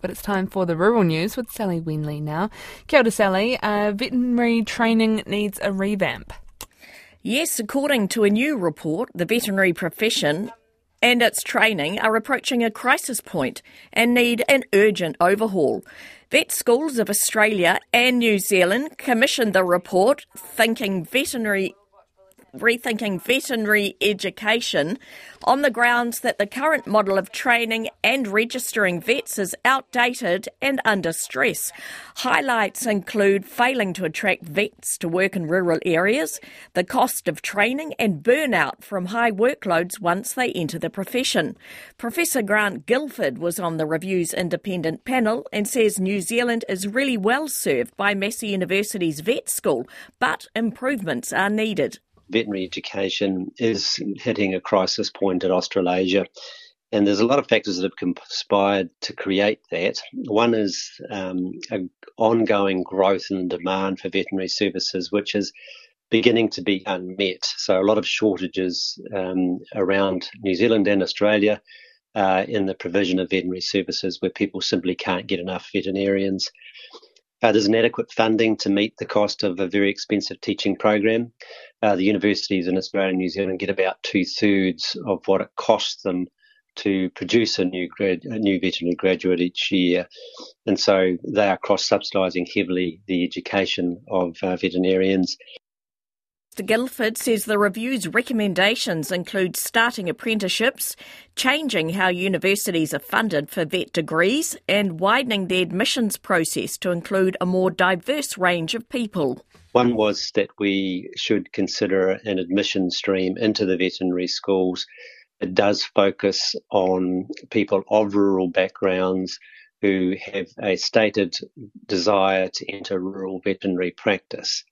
But it's time for the rural news with Sally Wenley now. Kia ora, Sally. Uh, veterinary training needs a revamp. Yes, according to a new report, the veterinary profession and its training are approaching a crisis point and need an urgent overhaul. Vet Schools of Australia and New Zealand commissioned the report Thinking Veterinary rethinking veterinary education on the grounds that the current model of training and registering vets is outdated and under stress. Highlights include failing to attract vets to work in rural areas, the cost of training, and burnout from high workloads once they enter the profession. Professor Grant Guilford was on the review's independent panel and says New Zealand is really well served by Massey University's vet school, but improvements are needed veterinary education is hitting a crisis point at Australasia. And there's a lot of factors that have conspired to create that. One is um, ongoing growth in demand for veterinary services, which is beginning to be unmet. So, a lot of shortages um, around New Zealand and Australia uh, in the provision of veterinary services where people simply can't get enough veterinarians. Uh, there's inadequate funding to meet the cost of a very expensive teaching program. Uh, the universities in Australia and New Zealand get about two thirds of what it costs them to produce a new grad, a new veterinary graduate each year, and so they are cross subsidising heavily the education of uh, veterinarians. Mr Guilford says the review's recommendations include starting apprenticeships, changing how universities are funded for vet degrees, and widening the admissions process to include a more diverse range of people. One was that we should consider an admission stream into the veterinary schools. It does focus on people of rural backgrounds who have a stated desire to enter rural veterinary practice.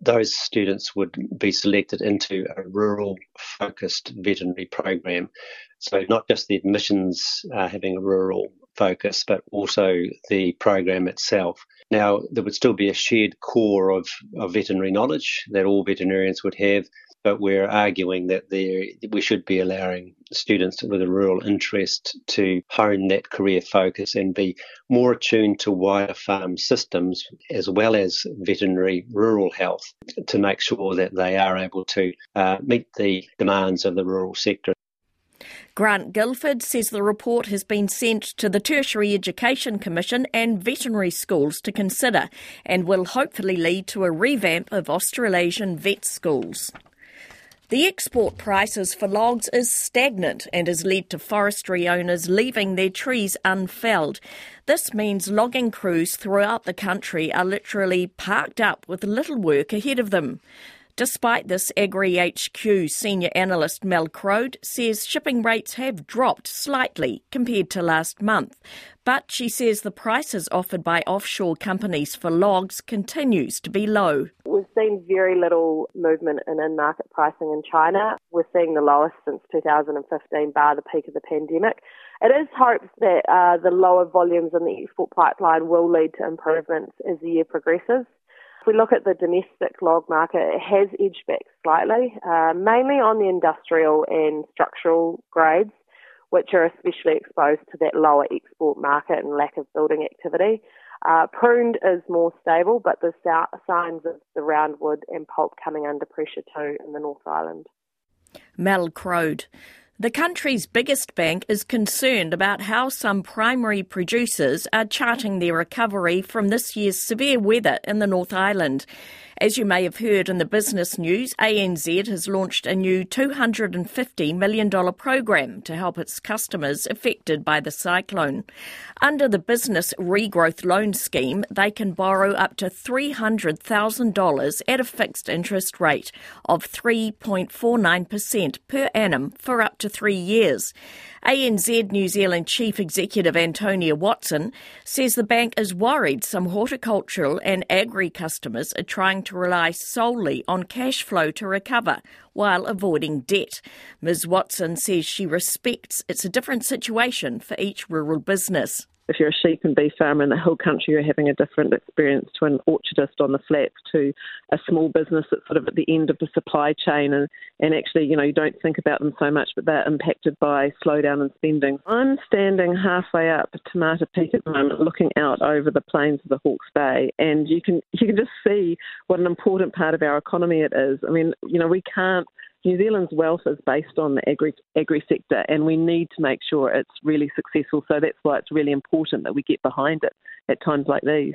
Those students would be selected into a rural focused veterinary program. So, not just the admissions uh, having a rural focus, but also the program itself. Now, there would still be a shared core of, of veterinary knowledge that all veterinarians would have but we're arguing that there, we should be allowing students with a rural interest to hone that career focus and be more attuned to wider farm systems as well as veterinary rural health to make sure that they are able to uh, meet the demands of the rural sector. Grant Guilford says the report has been sent to the Tertiary Education Commission and veterinary schools to consider and will hopefully lead to a revamp of Australasian vet schools. The export prices for logs is stagnant and has led to forestry owners leaving their trees unfelled. This means logging crews throughout the country are literally parked up with little work ahead of them. Despite this, Agri HQ senior analyst Mel Croad says shipping rates have dropped slightly compared to last month. But she says the prices offered by offshore companies for logs continues to be low. We've seen very little movement in in-market pricing in China. We're seeing the lowest since 2015, bar the peak of the pandemic. It is hoped that uh, the lower volumes in the export pipeline will lead to improvements as the year progresses we look at the domestic log market, it has edged back slightly, uh, mainly on the industrial and structural grades, which are especially exposed to that lower export market and lack of building activity. Uh, pruned is more stable, but there's signs of the roundwood and pulp coming under pressure too in the North Island. Mel Croad. The country's biggest bank is concerned about how some primary producers are charting their recovery from this year's severe weather in the North Island. As you may have heard in the business news, ANZ has launched a new $250 million program to help its customers affected by the cyclone. Under the Business Regrowth Loan Scheme, they can borrow up to $300,000 at a fixed interest rate of 3.49% per annum for up to three years. ANZ New Zealand Chief Executive Antonia Watson says the bank is worried some horticultural and agri customers are trying to rely solely on cash flow to recover while avoiding debt. Ms Watson says she respects it's a different situation for each rural business. If you're a sheep and beef farmer in the hill country, you're having a different experience to an orchardist on the flats, to a small business that's sort of at the end of the supply chain, and, and actually, you know, you don't think about them so much, but they're impacted by slowdown in spending. I'm standing halfway up Te Mata Peak at the moment, looking out over the plains of the Hawke's Bay, and you can you can just see what an important part of our economy it is. I mean, you know, we can't New Zealand's wealth is based on the agri, agri sector, and we need to make sure it's really successful. So that's why it's really important that we get behind it at times like these.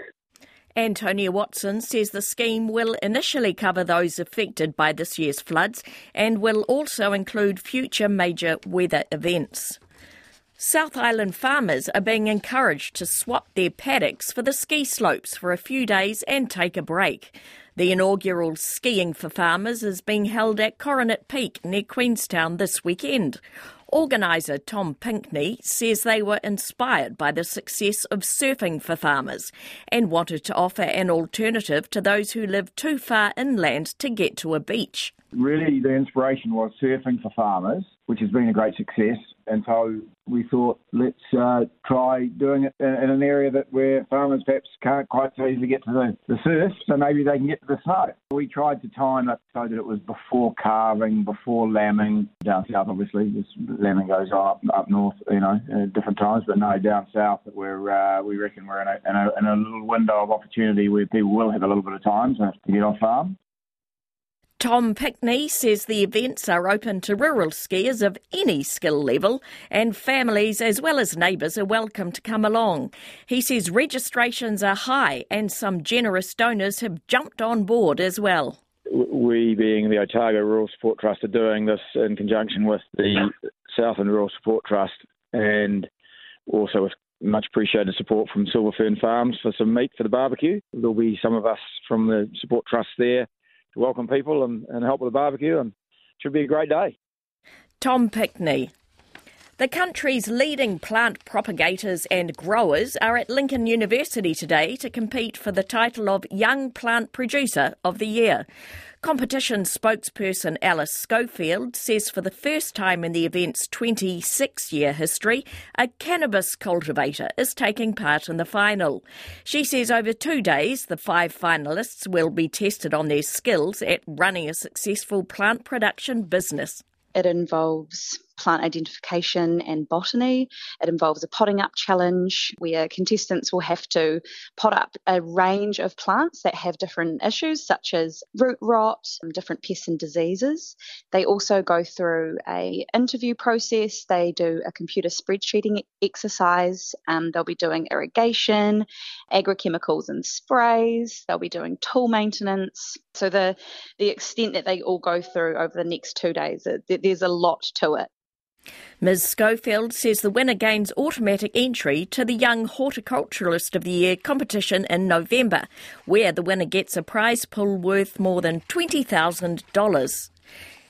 Antonia Watson says the scheme will initially cover those affected by this year's floods and will also include future major weather events. South Island farmers are being encouraged to swap their paddocks for the ski slopes for a few days and take a break. The inaugural Skiing for Farmers is being held at Coronet Peak near Queenstown this weekend. Organiser Tom Pinkney says they were inspired by the success of surfing for farmers and wanted to offer an alternative to those who live too far inland to get to a beach. Really, the inspiration was surfing for farmers, which has been a great success. And so we thought, let's uh, try doing it in, an area that where farmers perhaps can't quite so easily get to the, the surf, so maybe they can get to the snow. We tried to time it so that it was before calving, before lambing. Down south, obviously, this lambing goes up, up north, you know, at different times. But no, down south, we're uh, we reckon we're in a, in a, in a little window of opportunity where people will have a little bit of time to get off farm. Tom Pickney says the events are open to rural skiers of any skill level and families as well as neighbours are welcome to come along. He says registrations are high and some generous donors have jumped on board as well. We, being the Otago Rural Support Trust, are doing this in conjunction with the Southland Rural Support Trust and also with much appreciated support from Silver Fern Farms for some meat for the barbecue. There'll be some of us from the support trust there to welcome people and, and help with the barbecue, and it should be a great day. Tom Pickney. The country's leading plant propagators and growers are at Lincoln University today to compete for the title of Young Plant Producer of the Year. Competition spokesperson Alice Schofield says for the first time in the event's 26 year history, a cannabis cultivator is taking part in the final. She says over two days, the five finalists will be tested on their skills at running a successful plant production business. It involves plant identification and botany. It involves a potting up challenge where contestants will have to pot up a range of plants that have different issues, such as root rot, different pests and diseases. They also go through a interview process. They do a computer spreadsheeting exercise. Um, they'll be doing irrigation, agrochemicals and sprays. They'll be doing tool maintenance. So the the extent that they all go through over the next two days, there's a lot to it. Ms. Schofield says the winner gains automatic entry to the Young Horticulturalist of the Year competition in November, where the winner gets a prize pool worth more than $20,000.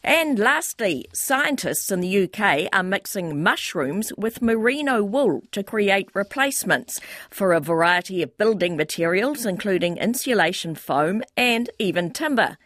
And lastly, scientists in the UK are mixing mushrooms with merino wool to create replacements for a variety of building materials, including insulation foam and even timber.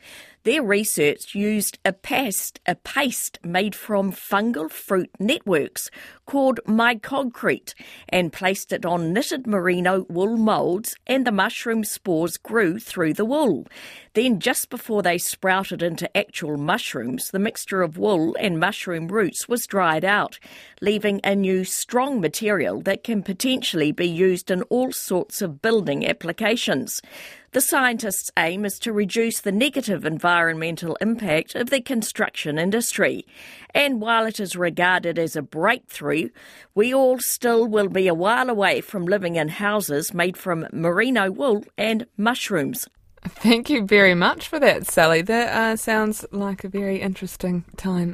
Their research used a paste, a paste made from fungal fruit networks called mycocrete and placed it on knitted merino wool moulds and the mushroom spores grew through the wool. Then just before they sprouted into actual mushrooms, the mixture of wool and mushroom roots was dried out, leaving a new strong material that can potentially be used in all sorts of building applications. The scientists' aim is to reduce the negative environmental impact of the construction industry. And while it is regarded as a breakthrough, we all still will be a while away from living in houses made from merino wool and mushrooms. Thank you very much for that, Sally. That uh, sounds like a very interesting time.